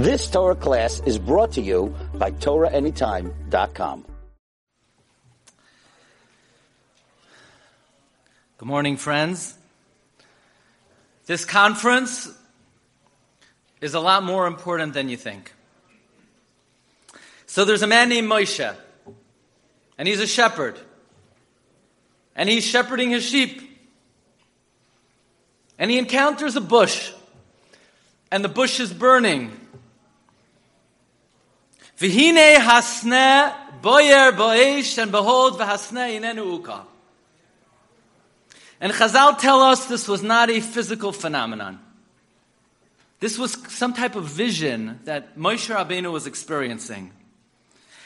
This Torah class is brought to you by TorahAnytime.com. Good morning, friends. This conference is a lot more important than you think. So there's a man named Moshe, and he's a shepherd, and he's shepherding his sheep. And he encounters a bush, and the bush is burning. Vihine hasne boyer boish, and behold, v'hasne inenu uka. And Chazal tell us this was not a physical phenomenon. This was some type of vision that Moshe Rabbeinu was experiencing.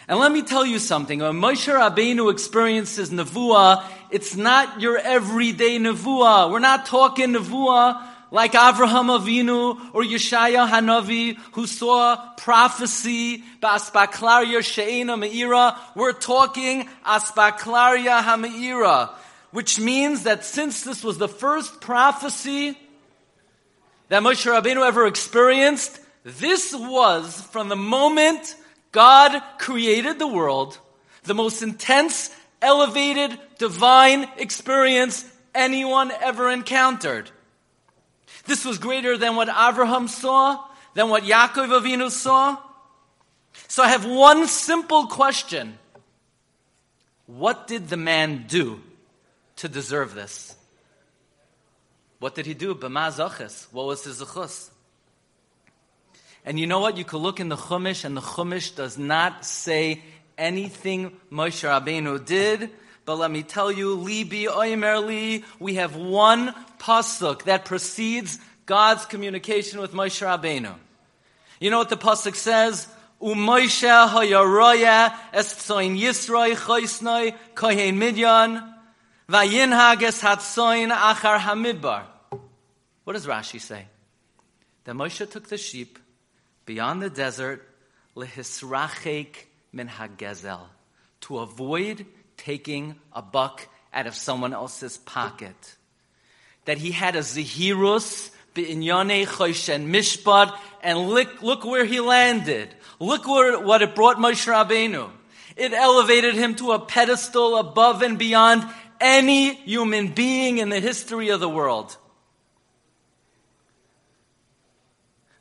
And let me tell you something. When Moshe Rabbeinu experiences Nevuah, it's not your everyday Nevuah. We're not talking Nevuah like Avraham Avinu or Yeshaya Hanavi who saw prophecy Aspaklaria She'ena Me'ira. We're talking Aspaklaria HaMe'ira, which means that since this was the first prophecy that Moshe Rabbeinu ever experienced, this was from the moment God created the world, the most intense, elevated, divine experience anyone ever encountered. This was greater than what Abraham saw, than what Yaakov Avinu saw. So I have one simple question. What did the man do to deserve this? What did he do? B'ma. What was his zachus? And you know what? You could look in the Chumash, and the Chumash does not say anything Moshe Rabbeinu did. But let me tell you, Libi Oimer Li, we have one pasuk that precedes God's communication with Moshe Rabbeinu. You know what the pasuk says? U'Moshe hayaroya es tzoin Yisroi choisnoi kohen midyan vayinhag es hatzoin achar hamidbar. What does Rashi say? That Moshe took the sheep beyond the desert, lehisrachek min hagezel, to avoid taking a buck out of someone else's pocket. That he had a zahirus b'inyane choshen mishpat, and look, look where he landed. Look where, what it brought Moshe Rabbeinu. It elevated him to a pedestal above and beyond any human being in the history of the world.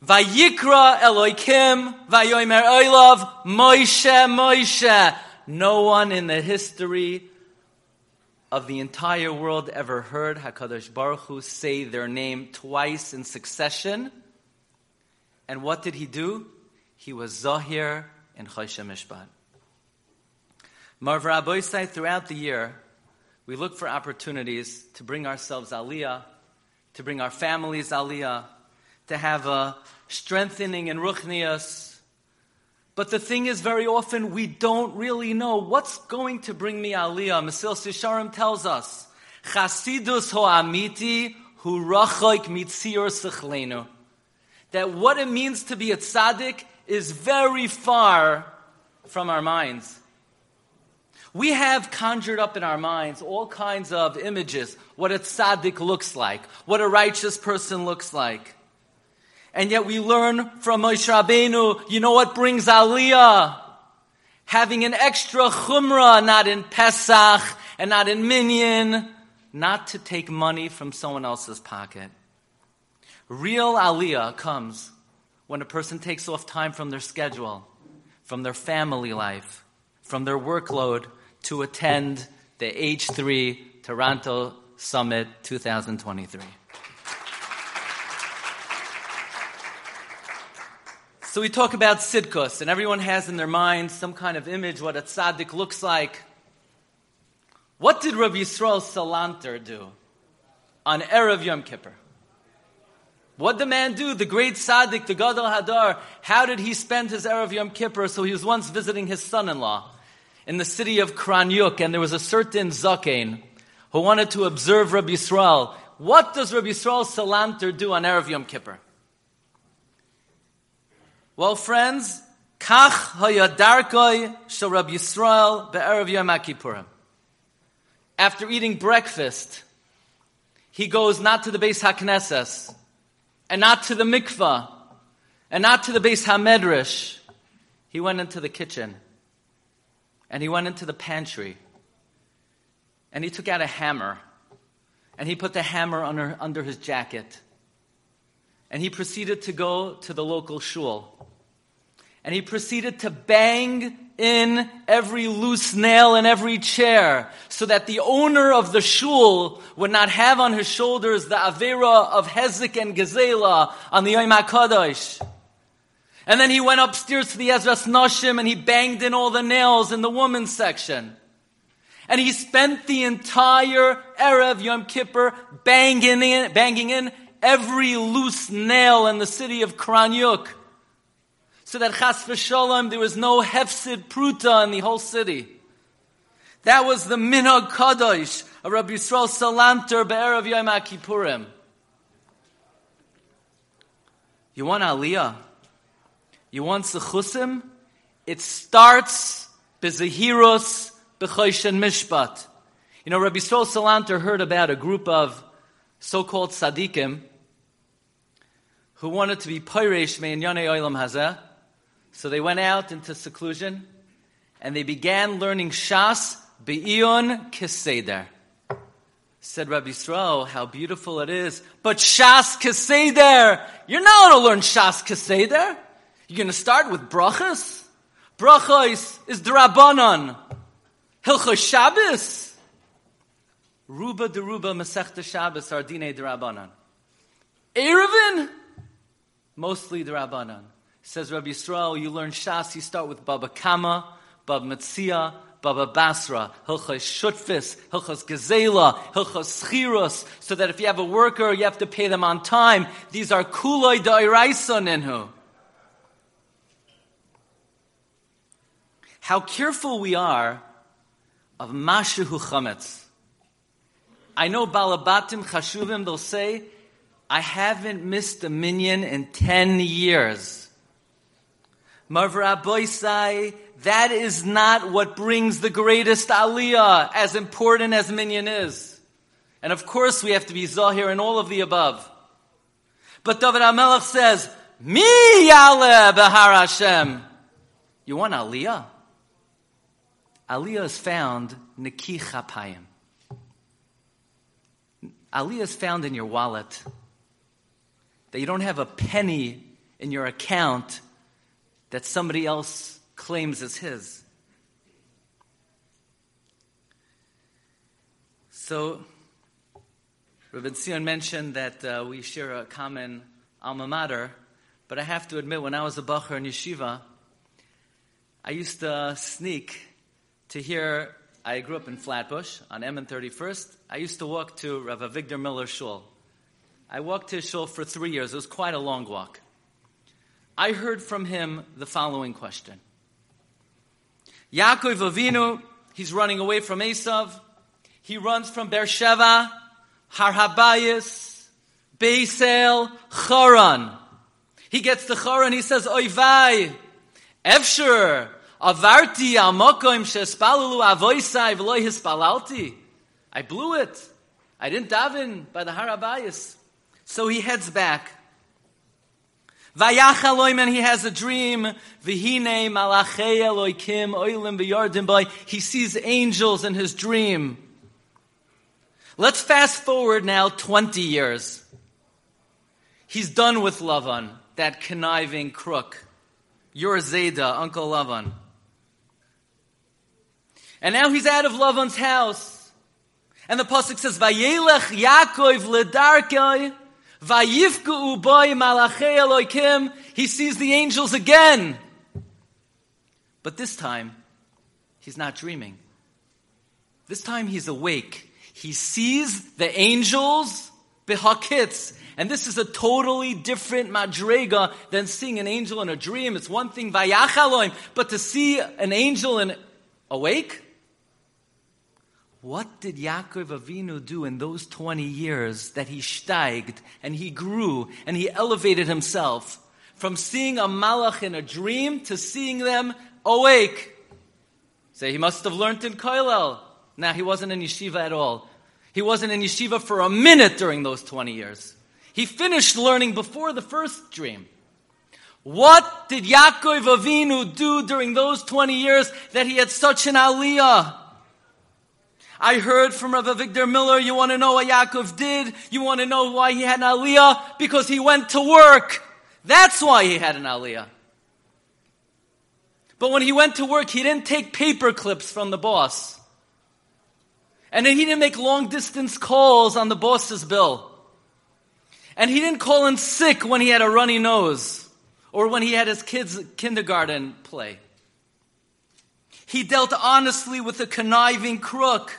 Vayikra Eloikim, Vayomer Oilov, Moshe, Moshe. No one in the history of the entire world ever heard HaKadosh Baruch Hu say their name twice in succession. And what did he do? He was Zahir in Choshe Mishpat. Marv Rabboisai, throughout the year, we look for opportunities to bring ourselves aliyah, to bring our families aliyah, to have a strengthening in ruchnias. But the thing is, very often we don't really know what's going to bring me aliyah. Mesilas Yesharim tells us, Chasidus ho amiti hu rachoik mitzior sechlenu. That what it means to be a tzaddik is very far from our minds. We have conjured up in our minds all kinds of images, what a tzaddik looks like, what a righteous person looks like. And yet we learn from Moshe Rabbeinu, you know what brings Aliyah? Having an extra chumrah, not in Pesach and not in Minyan, not to take money from someone else's pocket. Real Aliyah comes when a person takes off time from their schedule, from their family life, from their workload to attend the H3 Toronto Summit 2023. So we talk about Sidkus, and everyone has in their mind some kind of image what a tzaddik looks like. What did Rabbi Yisrael Salanter do on Erev Yom Kippur? What did the man do? The great tzaddik, the Gadol Hadar. How did he spend his Erev Yom Kippur? So he was once visiting his son-in-law in the city of Kranyuk, and there was a certain Zaken who wanted to observe Rabbi Yisrael. What does Rabbi Yisrael Salanter do on Erev Yom Kippur? Well, friends, Kach hayadarkoi shel Rabbi Yisrael be'erev Yom Kippurim. After eating breakfast, he goes not to the Beis HaKnesses, and not to the mikvah, and not to the Beis Hamedrash. He went into the kitchen and he went into the pantry and he took out a hammer and he put the hammer under, under his jacket and he proceeded to go to the local shul and he proceeded to bang in every loose nail in every chair so that the owner of the shul would not have on his shoulders the avera of Hezek and Gezela on the Yom HaKadosh. And then he went upstairs to the Ezras Nashim and he banged in all the nails in the women's section. And he spent the entire Erev Yom Kippur banging in, banging in every loose nail in the city of Kranyuk so that chas v'sholem, there was no hefsid pruta in the whole city. That was the minhag kadosh of Rabbi Yisrael Salanter be'erev Yom Kippurim. You want aliyah? You want sechusim? It starts bezahiros b'choishen mishpat. You know, Rabbi Yisrael Salanter heard about a group of so-called tzaddikim who wanted to be peiresh in yonei olam hazeh, so they went out into seclusion and they began learning Shas Be'ion Keseder. Said Rabbi Yisrael, how beautiful it is. But Shas Keseder, you're not going to learn Shas Keseder. You're going to start with brachas. Brachos is drabanan. Hilchos Shabbos. Ruba deruba Masechta Shabbos are dine drabanan. Erevin, mostly the Rabbanan. Says Rabbi Yisrael, you learn Shas, you start with Baba Kama, Baba Metzia, Baba Basra, Hilchos Shutfis, Hilchos Gezela, Hilchos Schiros, so that if you have a worker, you have to pay them on time. These are Kuloi Dairaisa Ninhu. How careful we are of Mashihu Chametz. I know Balabatim Chashuvim, they'll say, I haven't missed a minyan in 10 years. Marvra Boisai, that is not what brings the greatest aliyah, as important as minyan is. And of course, we have to be zahir in all of the above. But David HaMelech says, Mi yale behar Hashem. You want aliyah? Aliyah is found neki chapayim. Aliyah is found in your wallet. That you don't have a penny in your account that somebody else claims as his. So, Rabbi Zion mentioned that uh, we share a common alma mater, but I have to admit, when I was a bacher in yeshiva, I used to sneak to hear. I grew up in Flatbush on M and 31st. I used to walk to Rav Avigdor Miller Shul. I walked to his shul for three years. It was quite a long walk. I heard from him the following question. Yaakov Avinu, he's running away from Esav. He runs from Beersheba, Har Habayis, Beisel, Charan. He gets to Charan, he says, Oivai, Efsher, Avarti al mokoim shespalalu avoisai v'loy hispalalti. I blew it. I didn't daven by the Har Habayis. So he heads back. Vayachaloim, and he has a dream. Vihine malachei Eloikim oilim v'yardim by. He sees angels in his dream. Let's fast forward now 20 years. He's done with Lavan, that conniving crook. Your Zeta, Uncle Lavan. And now he's out of Lavan's house. And the Pasuk says, Vayelech Yaakov ledarkei Vayifku uboy malachei Eloikim. He sees the angels again. But this time, he's not dreaming. This time he's awake. He sees the angels behakitz. And this is a totally different madrega than seeing an angel in a dream. It's one thing vayachaloim, but to see an angel in awake, what did Yaakov Avinu do in those 20 years that he steiged and he grew and he elevated himself from seeing a malach in a dream to seeing them awake? Say he must have learned in Koilel. Now he wasn't in yeshiva at all. He wasn't in yeshiva for a minute during those 20 years. He finished learning before the first dream. What did Yaakov Avinu do during those 20 years that he had such an aliyah? I heard from Rabbi Avigdor Miller, you want to know what Yaakov did? You want to know why he had an aliyah? Because he went to work. That's why he had an aliyah. But when he went to work, he didn't take paper clips from the boss. And then he didn't make long distance calls on the boss's bill. And he didn't call in sick when he had a runny nose or when he had his kids' kindergarten play. He dealt honestly with a conniving crook.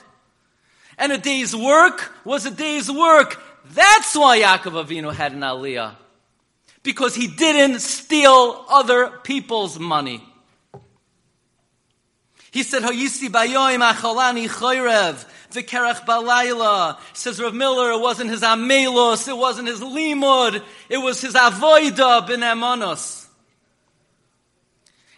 And a day's work was a day's work. That's why Yaakov Avinu had an aliyah. Because he didn't steal other people's money. He said, Hayisi bayoim achalani choyrev, v'kerach balayla. Says Rav Miller, it wasn't his amelos, it wasn't his limud, it was his avoida bin amonos.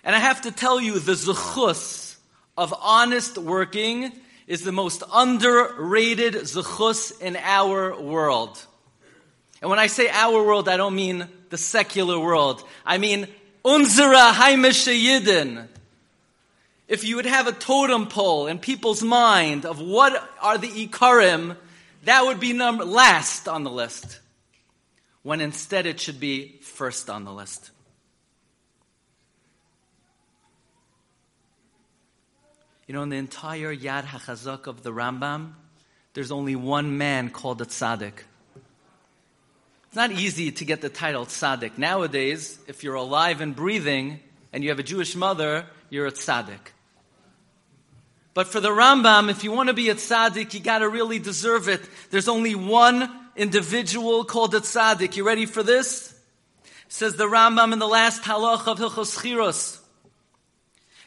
And I have to tell you, the zechus of honest working is the most underrated zechus in our world. And when I say our world, I don't mean the secular world. I mean unsere heimische Yidden, if you would have a totem pole in people's mind of what are the Ikarim, that would be number last on the list. When instead it should be first on the list. You know, in the entire Yad HaChazak of the Rambam, there's only one man called a tzaddik. It's not easy to get the title tzaddik. Nowadays, if you're alive and breathing and you have a Jewish mother, you're a tzaddik. But for the Rambam, if you want to be a tzaddik, you got to really deserve it. There's only one individual called a tzaddik. You ready for this? Says the Rambam in the last halach of Hilchos Chiros.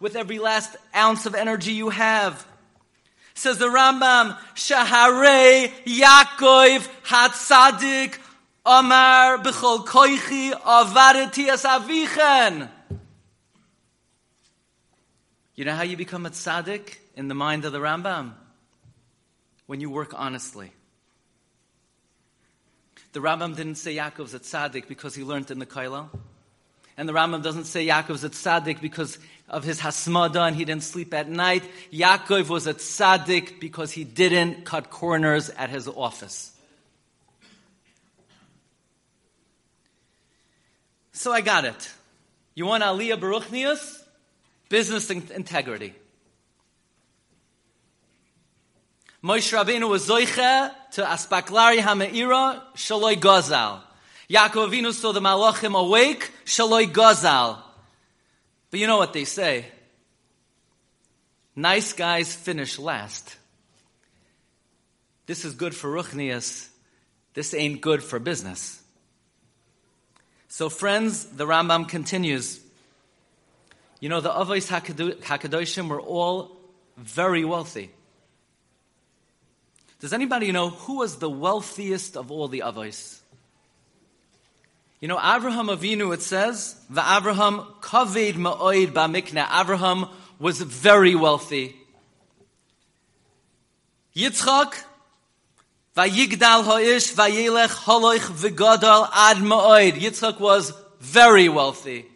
with every last ounce of energy you have. Says the Rambam, Shahare Yaakov Hatzadik Amar B'chol Koichi Avareti Asavichen. You know how you become a tzaddik in the mind of the Rambam? when you work honestly. The Rambam didn't say Yaakov's a tzaddik because he learned in the Koilel. And the Rambam doesn't say Yaakov's a tzaddik because of his hasmada and he didn't sleep at night. Yaakov was a tzaddik because he didn't cut corners at his office. So I got it. You want Aliyah Baruchnius? Business integrity. Moshe Rabbeinu was zoiche to aspaklari hameira shaloi gozal. Yaakov Avinu saw the malachim awake shaloi gozal. But you know what they say? Nice guys finish last. This is good for ruchnias. This ain't good for business. So, friends, the Rambam continues. You know, the Avos Hakadoshim were all very wealthy. Does anybody know who was the wealthiest of all the Avos? You know, Avraham Avinu, it says, the Avraham kaved ma'oid ba'mikna. Avraham was very wealthy. Yitzchak, vayigdal ha'ish, vayelech haloich v'gadal ad ma'oid. Yitzchak was very wealthy.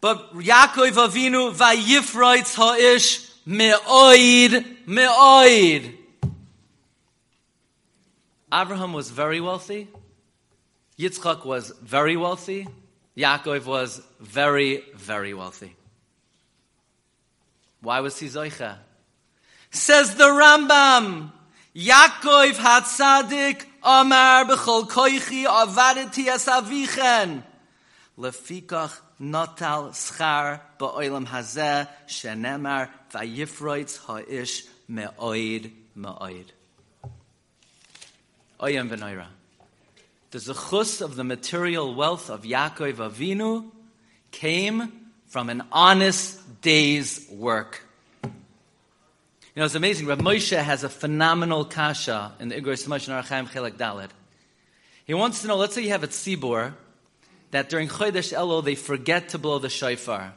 But Yaakov Avinu, vayifroitz ha'ish, Me'oid, me'oid. Abraham was very wealthy. Yitzchak was very wealthy. Yaakov was very, very wealthy. Why was he Zoicha? Says the Rambam, Yaakov Hatzadik Amar B'chol Koichi Avadeti Asavichen. Lefikach Notal Schar Ba'olam Hazeh Shenemar Vayifroitz Ha'ish Me'oid Me'oid. Oyam V'noira. The zechus of the material wealth of Yaakov Avinu came from an honest day's work. You know, it's amazing. Rav Moshe has a phenomenal kasha in the Igros Moshe Orach Chaim Chelek Dalet. He wants to know, let's say you have a tzibor, that during Chodesh Elul they forget to blow the shofar.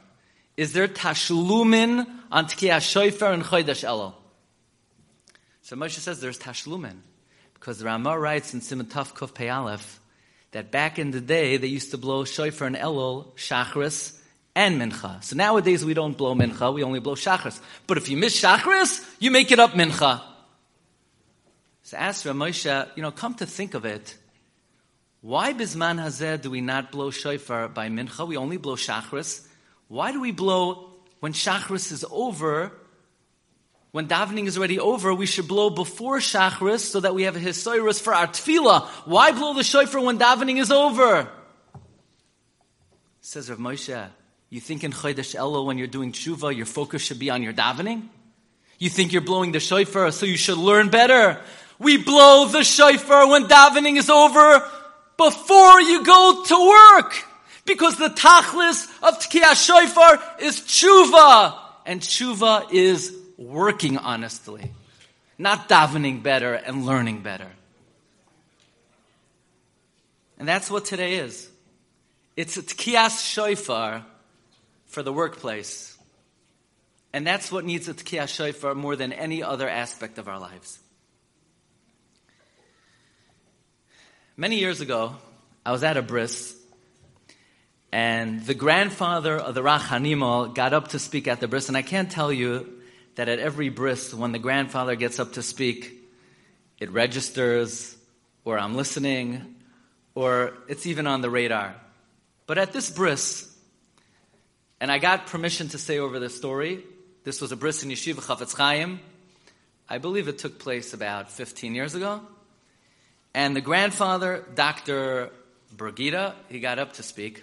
Is there tashlumin on tkiyah shofar in Chodesh Elul? So Moshe says there's tashlumin. Because the Ramah writes in Simon Kuf Pei Aleph that back in the day they used to blow shofar and Elul, Shachris, and mincha. So nowadays we don't blow mincha, we only blow shachris. But if you miss shachris, you make it up mincha. So ask Moshe, you know, come to think of it, why bisman hazeh do we not blow shofar by mincha? We only blow shachris. Why do we blow when shachris is over? When davening is already over, we should blow before shachris so that we have a hisoirus for our tefillah. Why blow the shofar when davening is over? Says Rav Moshe, you think in Chodesh Elul when you're doing tshuva, your focus should be on your davening? You think you're blowing the shofar, so you should learn better. We blow the shofar when davening is over before you go to work. Because the tachlis of Tkiyah shofar is tshuva. And tshuva is working honestly. Not davening better and learning better. And that's what today is. It's a Tkiyas shofar for the workplace. And that's what needs a Tkiyah Shofar more than any other aspect of our lives. Many years ago, I was at a bris, and the grandfather of the Rach Hanimal got up to speak at the bris, and I can't tell you that at every bris, when the grandfather gets up to speak, it registers, or I'm listening, or it's even on the radar. But at this bris, and I got permission to say over this story. This was a bris in Yeshiva Chafetz Chaim. I believe it took place about 15 years ago. And the grandfather, Dr. Brigida, he got up to speak.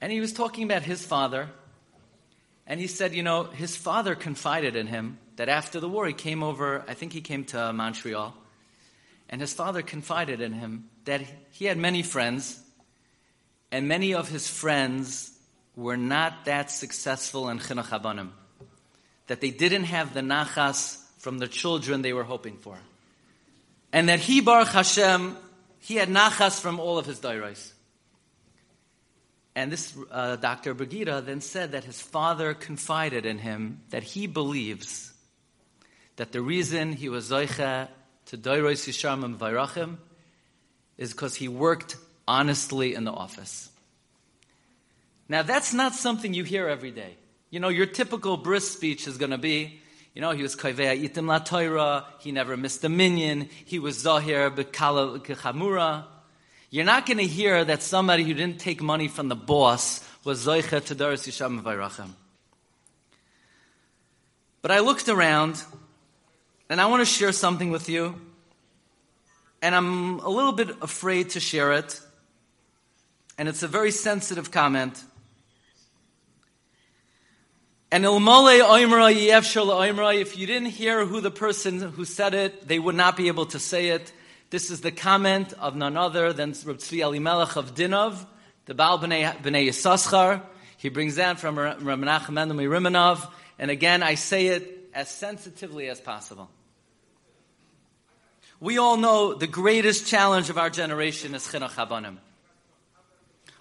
And he was talking about his father. And he said, you know, his father confided in him that after the war he came over, I think he came to Montreal. And his father confided in him that he had many friends. And many of his friends were not that successful in chinuch habanim, that they didn't have the nachas from the children they were hoping for, and that he Baruch Hashem he had nachas from all of his dairos. And this uh, Dr. Brigida then said that his father confided in him that he believes that the reason he was zoicha to dairos yisharm and vayrachim is because he worked honestly in the office. Now, that's not something you hear every day. You know, your typical bris speech is going to be, you know, he was koivea itim la he never missed a minyan, he was zahir bekala kechamura. You're not going to hear that somebody who didn't take money from the boss was zoicha to yisham vayrachem. But I looked around, and I want to share something with you, and I'm a little bit afraid to share it, and it's a very sensitive comment. And ilmole oimra yefshel oimra, if you didn't hear who the person who said it, they would not be able to say it. This is the comment of none other than Reb Tzvi Elimelech of Dinov, the Baal B'nai, B'nai Yissaschar. He brings that from Reb Menachem Rimanov. And again, I say it as sensitively as possible. We all know the greatest challenge of our generation is chinuch habanim.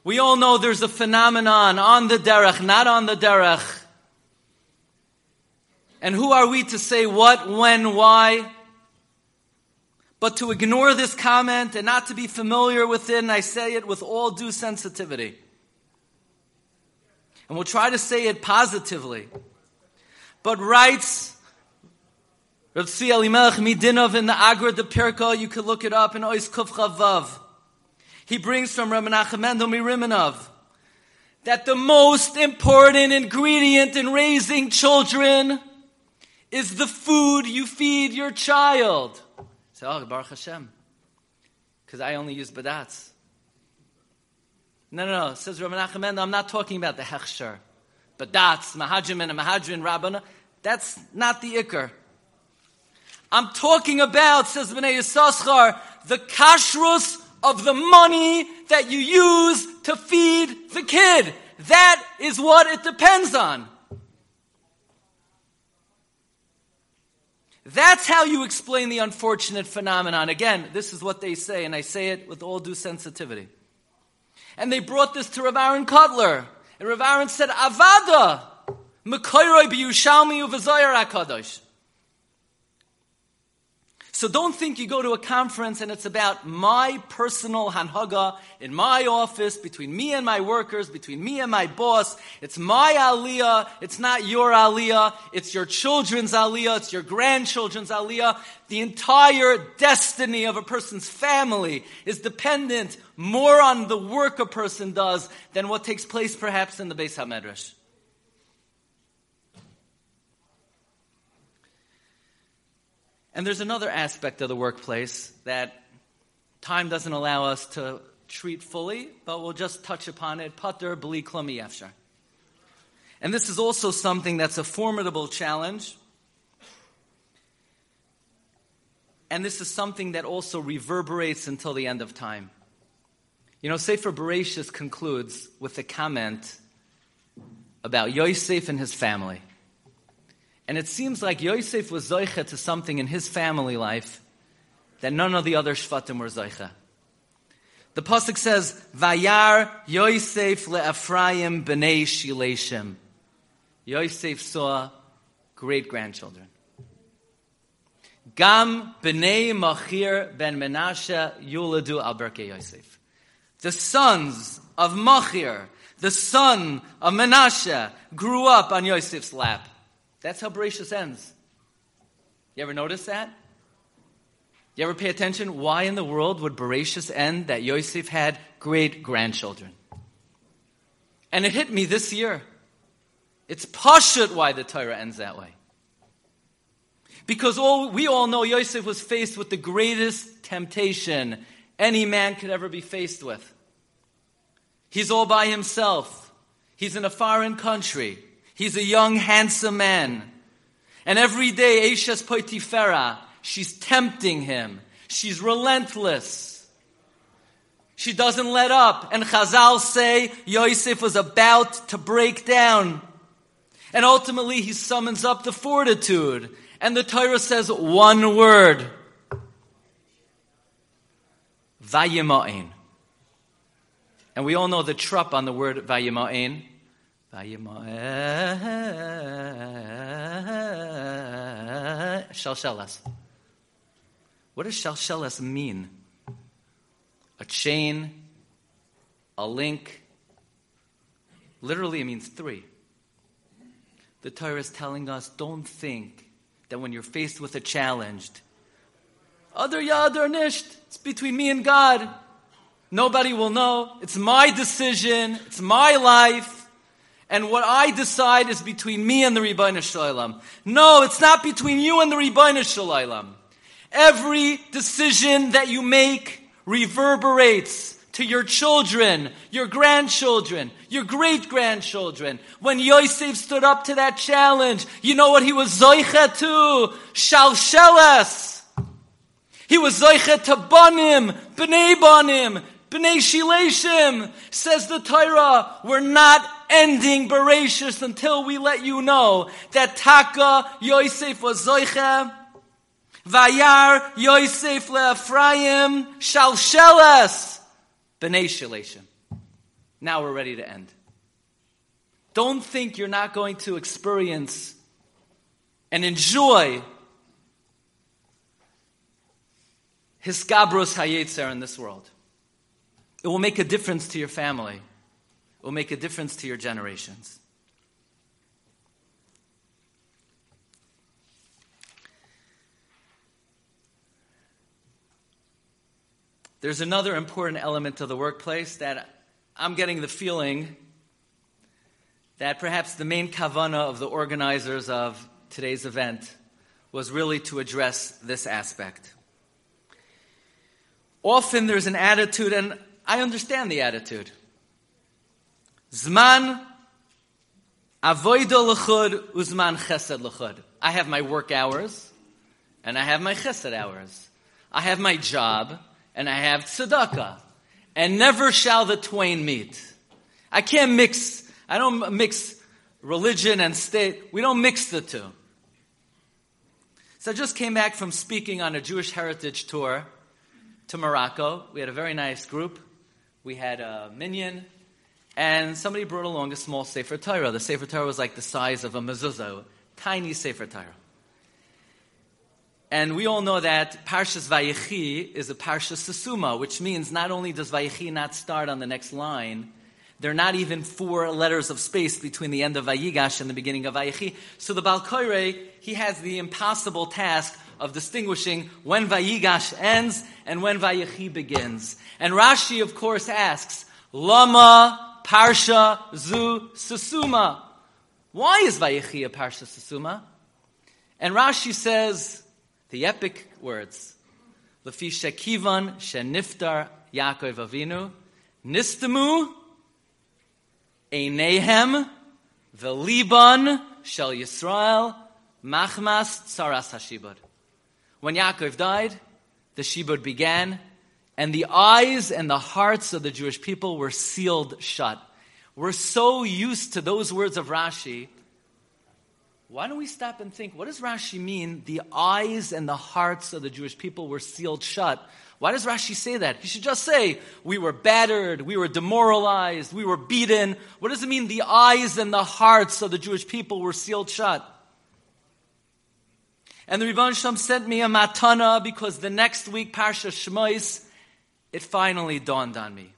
We all know there's a phenomenon on the derech, not on the derech, and who are we to say what, when, why? But to ignore this comment and not to be familiar with it, and I say it with all due sensitivity. And we'll try to say it positively. But writes Rav Tzvi Elimelech Midinov in the Agra de Pirka, you could look it up in Ois Kuf. He brings from Rav Menachem Mendel Mirimanov that the most important ingredient in raising children is the food you feed your child. Say, oh, Baruch Hashem. Because I only use badats. No, no, no. Says Rabbi Nachman, I'm not talking about the hechsher. Badats, mahajim and mahajim rabbana. That's not the ikr. I'm talking about, says Bnei Yissaschar, the kashrus of the money that you use to feed the kid. That is what it depends on. That's how you explain the unfortunate phenomenon. Again, this is what they say, and I say it with all due sensitivity. And they brought this to Rav Aaron Kotler. And Rav Aaron said, Avada, Mekoiroi b'Yushalmi u'v'Zoyer HaKadosh. So don't think you go to a conference and it's about my personal hanhaga in my office, between me and my workers, between me and my boss. It's my aliyah. It's not your aliyah. It's your children's aliyah. It's your grandchildren's aliyah. The entire destiny of a person's family is dependent more on the work a person does than what takes place perhaps in the Beis HaMedrash. And there's another aspect of the workplace that time doesn't allow us to treat fully, but we'll just touch upon it. Pater bli klumi efshar. And this is also something that's a formidable challenge. And this is something that also reverberates until the end of time. You know, Sefer Bereshis concludes with a comment about Yosef and his family. And it seems like Yosef was Zoicha to something in his family life that none of the other Shvatim were Zoicha. The Pasuk says, Vayar Yosef le'Ephraim b'nei Shileshim. Yosef saw great grandchildren. Gam b'nei Machir ben Menashe yuladu al Yosef. The sons of Machir, the son of Menashe, grew up on Yosef's lap. That's how Bereshis ends. You ever notice that? You ever pay attention? Why in the world would Bereshis end that Yosef had great grandchildren? And it hit me this year. It's pashut why the Torah ends that way. Because all, we all know Yosef was faced with the greatest temptation any man could ever be faced with. He's all by himself. He's in a foreign country. He's a young, handsome man. And every day, Eshes Poitifera, she's tempting him. She's relentless. She doesn't let up. And Chazal say Yosef was about to break down. And ultimately, he summons up the fortitude. And the Torah says one word. And we all know the trup on the word Vayima'in. Shalshelas. What does shalshelas mean? A chain, a link. Literally, it means three. The Torah is telling us don't think that when you're faced with a challenge, other yadar nisht, it's between me and God. Nobody will know. It's my decision. It's my life. And what I decide is between me and the Shel Olam. No, it's not between you and the Shel Olam. Every decision that you make reverberates to your children, your grandchildren, your great grandchildren. When Yosef stood up to that challenge, you know what he was zoicha to? Shalsheles. He was zoicha to banim, b'nei banim, b'nei shileshim. Says the Torah, we're not ending Bereshis until we let you know that Taka Yosef was Zoicha, Vayar Yosef le'Ephraim Shalsheles B'nei Shaleshim. Now we're ready to end. Don't think you're not going to experience and enjoy his Gabros Hayetzer in this world. It will make a difference to your family will make a difference to your generations. There's another important element of the workplace that I'm getting the feeling that perhaps the main kavana of the organizers of today's event was really to address this aspect. Often there's an attitude, and I understand the attitude. Zman avoida l'chud uzman chesed l'chud. I have my work hours, and I have my chesed hours. I have my job, and I have tzedakah. And never shall the twain meet. I can't mix I don't mix religion and state. We don't mix the two. So I just came back from speaking on a Jewish heritage tour to Morocco. We had a very nice group. We had a minyan, and somebody brought along a small Sefer Torah. The Sefer Torah was like the size of a mezuzah, tiny Sefer Torah. And we all know that Parshas Vayechi is a Parshas Sasuma, which means not only does Vayechi not start on the next line, there are not even four letters of space between the end of Vayigash and the beginning of Vayechi. So the Balkoire, he has the impossible task of distinguishing when Vayigash ends and when Vayechi begins. And Rashi, of course, asks, Lama Parsha Zu Susuma. Why is Vayechi a Parsha Susuma? And Rashi says the epic words, Lefi Shekivan Sheniftar Yaakov Avinu, Nistamu Einehem Veliban Shel Yisrael Machmas Tsaras Hashibud. When Yaakov died, the Shibud began, and the eyes and the hearts of the Jewish people were sealed shut. We're so used to those words of Rashi. Why don't we stop and think, what does Rashi mean? The eyes and the hearts of the Jewish people were sealed shut. Why does Rashi say that? He should just say, we were battered, we were demoralized, we were beaten. What does it mean? The eyes and the hearts of the Jewish people were sealed shut. And the Rebbe Shem sent me a matana because the next week, Parsha Shmois, it finally dawned on me.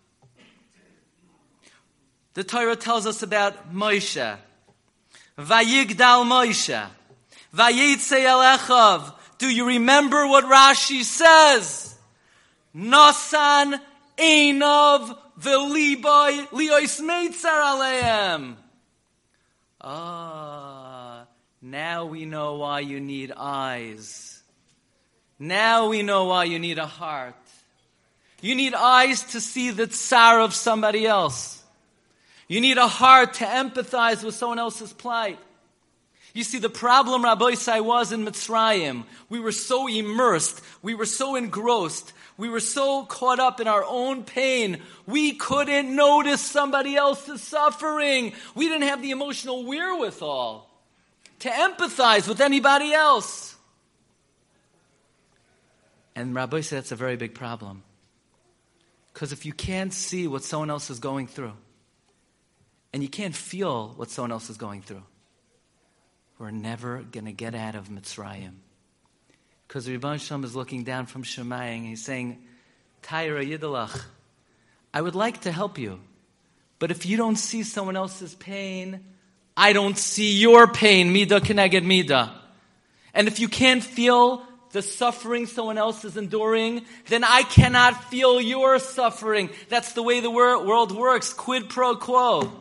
The Torah tells us about Moshe. Vayigdal Moshe. Vayitze Elechav. Do you remember what Rashi says? Nasan Einov Veliboy Liois Meitzar Aleim. Ah, now we know why you need eyes. Now we know why you need a heart. You need eyes to see the tsar of somebody else. You need a heart to empathize with someone else's plight. You see, the problem Rabbi Isai was in Mitzrayim. We were so immersed. We were so engrossed. We were so caught up in our own pain. We couldn't notice somebody else's suffering. We didn't have the emotional wherewithal to empathize with anybody else. And Rabbi said that's a very big problem. Because if you can't see what someone else is going through, and you can't feel what someone else is going through, we're never going to get out of Mitzrayim. Because Rebbe Shem is looking down from Shemayim and he's saying, Tyra Yidalach, I would like to help you, but if you don't see someone else's pain, I don't see your pain, Mida Keneged Mida. And if you can't feel the suffering someone else is enduring, then I cannot feel your suffering. That's the way the world works, quid pro quo.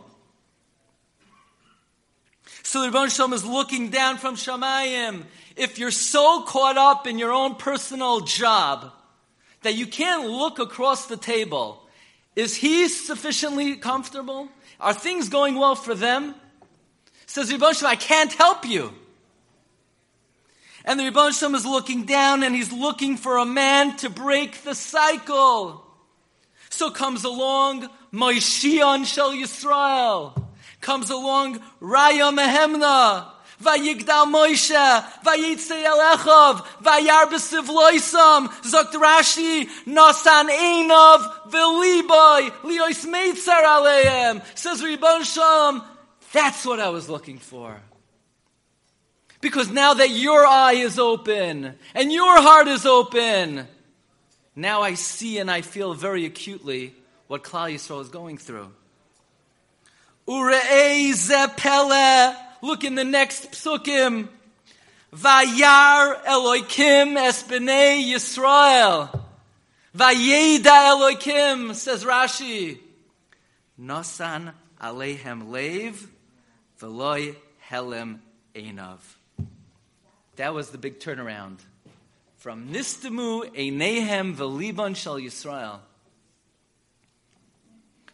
So the Rebbe Shalom is looking down from Shamayim. If you're so caught up in your own personal job that you can't look across the table, is he sufficiently comfortable? Are things going well for them? Says Rebbe Shalom, I can't help you. And the Rebbe is looking down and he's looking for a man to break the cycle. So comes along Moishion Shel Yisrael comes along Raya Mehemna. Vayigdal Moshe, Vayitze Elechov, Vayar Loisam, Zokt Rashi, Nasan Einov, Veliboy, Liois Meitzar Aleim. Says Ribbon Shalom, that's what I was looking for. Because now that your eye is open and your heart is open, now I see and I feel very acutely what Klal Yisrael is going through. Ure'ei. Look in the next psukim. Vayar Eloikim es b'nei Yisrael. Vayeda Eloikim, says Rashi. Nosan alehem lev, veloy helem einav. That was the big turnaround. From Nistamu Einehem Veliban Shal Yisrael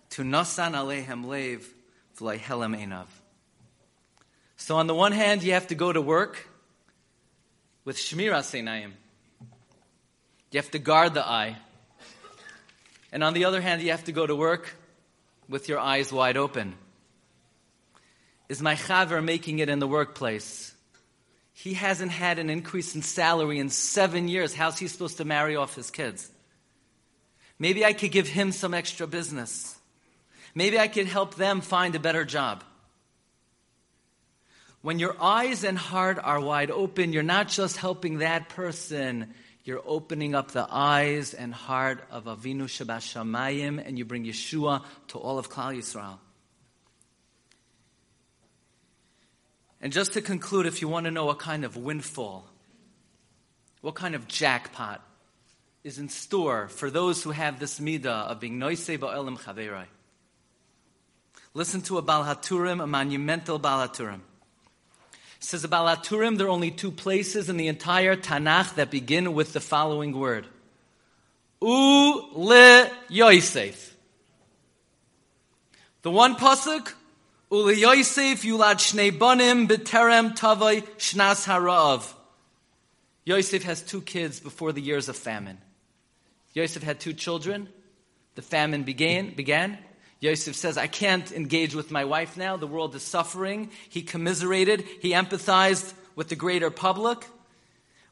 to Nosan Alehem Lev V'Layhelem Einav. so on the one hand, you have to go to work with Shmira Seinayim. You have to guard the eye. And on the other hand, you have to go to work with your eyes wide open. is my chaver making it in the workplace. He hasn't had an increase in salary in seven years. How's he supposed to marry off his kids? Maybe I could give him some extra business. Maybe I could help them find a better job. When your eyes and heart are wide open, you're not just helping that person, you're opening up the eyes and heart of Avinu Shebashamayim, and you bring Yeshua to all of Klal Yisrael. And just to conclude, if you want to know what kind of windfall, what kind of jackpot is in store for those who have this midah of being noisei ba'elim chaverai. Listen to a Baal HaTurim, a monumental Baal HaTurim. Says about Laturim, there are only two places in the entire Tanakh that begin with the following word. U le Yosef. The one pasuk, U le Yosef yulad shnei banim b'terem tavai shnas harav. Yosef has two kids before the years of famine. Yosef had two children. The famine began, began. Yosef says, I can't engage with my wife now. The world is suffering. He commiserated. He empathized with the greater public.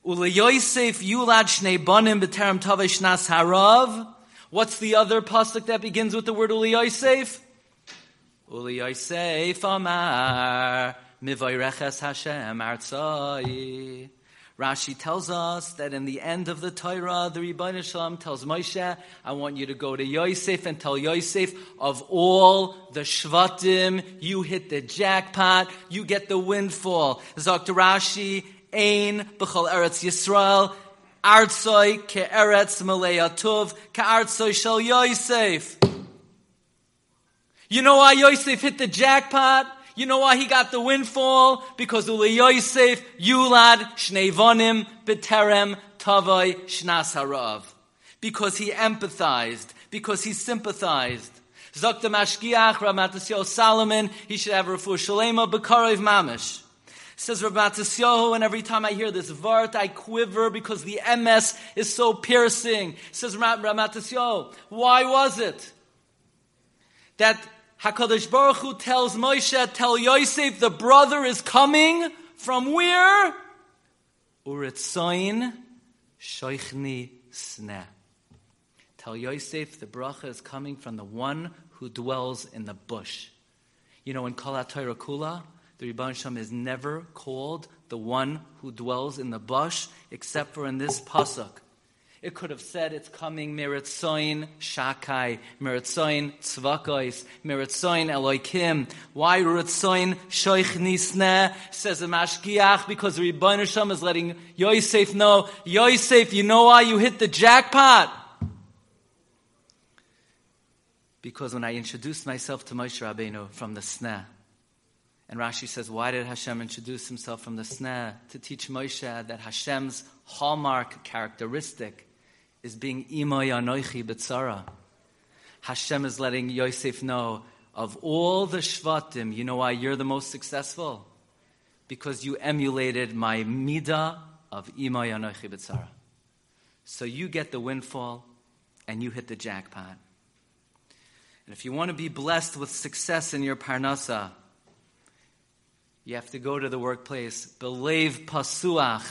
Yosef yulad shnei banim b'terem shnas harav. What's the other pasuk that begins with the word Uli Yosef? Uli Yosef amar mivayreches Hashem artzai. Rashi tells us that in the end of the Torah, the Rebbeinu Shalom tells Moshe, I want you to go to Yosef and tell Yosef, of all the Shvatim, you hit the jackpot, you get the windfall. Dr. Rashi, Ein b'chol Eretz Yisrael, Artsoi ke'eretz malei atuv, ke'artsoi shel Yosef. You know why Yosef hit the jackpot? You know why he got the windfall? Because Uli Yosef, Yulad, Shnevonim, Beterem, Tavai, Shnas Harav. Because he empathized, because he sympathized. Zok the Mashgiach, Rav Matisyahu Salomon, he should have Rafu Shalema, Bekarov Mamish. Says Rav Matisyahu, and every time I hear this vart, I quiver because the MS is so piercing. Says Rav Matisyahu, why was it that HaKadosh Baruch Hu tells Moshe, tell Yosef the brother is coming from where? Uritzoin Shoichni Sne. Tell Yosef the bracha is coming from the one who dwells in the bush. You know, in Kol Torah Kula, the Rebbe Shem is never called the one who dwells in the bush, except for in this pasuk. It could have said it's coming Meritzoin Shakai, Meritzoin Tzvakos, Meritzoin Eloikim. Why Meritzoin Shoich Nisne? Says the Mashgiach, because the Rebbeinu is letting Yosef know, Yosef, you know why you hit the jackpot? Because when I introduced myself to Moshe Rabbeinu from the Sneh, and Rashi says, why did Hashem introduce himself from the Sneh? To teach Moshe that Hashem's hallmark characteristic is being imoy anoichi betzara. Hashem is letting Yosef know of all the shvatim, you know why you're the most successful? Because you emulated my midah of imoy anoichi betzara. So you get the windfall and you hit the jackpot. And if you want to be blessed with success in your parnasa, you have to go to the workplace. Believe pasuach,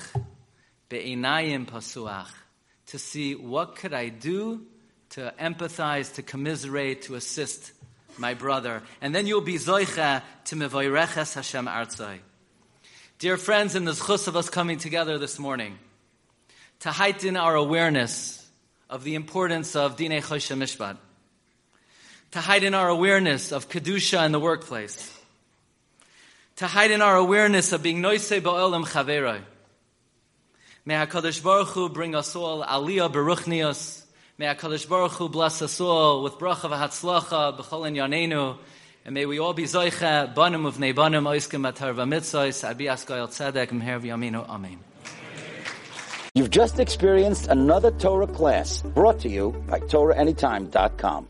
be'inayim pasuach to see what could I do to empathize, to commiserate, to assist my brother. And then you'll be zoicha to mevoireches Hashem artzai. Dear friends, in the zchus of us coming together this morning, to heighten our awareness of the importance of Dine Choshen Mishpat, to heighten our awareness of Kedusha in the workplace, to heighten our awareness of being Noise Ba'olam Chaveroi, May HaKadosh Baruch Hu bring us all aliyah beruchnios. May HaKadosh Baruch Hu bless us all with bracha v'hatzlacha b'chol in yanenu. And may we all be zoicha, banim of banim, oiskim atar v'mitzos, abi askoyel tzedek, mher v'yaminu, amen. You've just experienced another Torah class brought to you by TorahAnytime.com.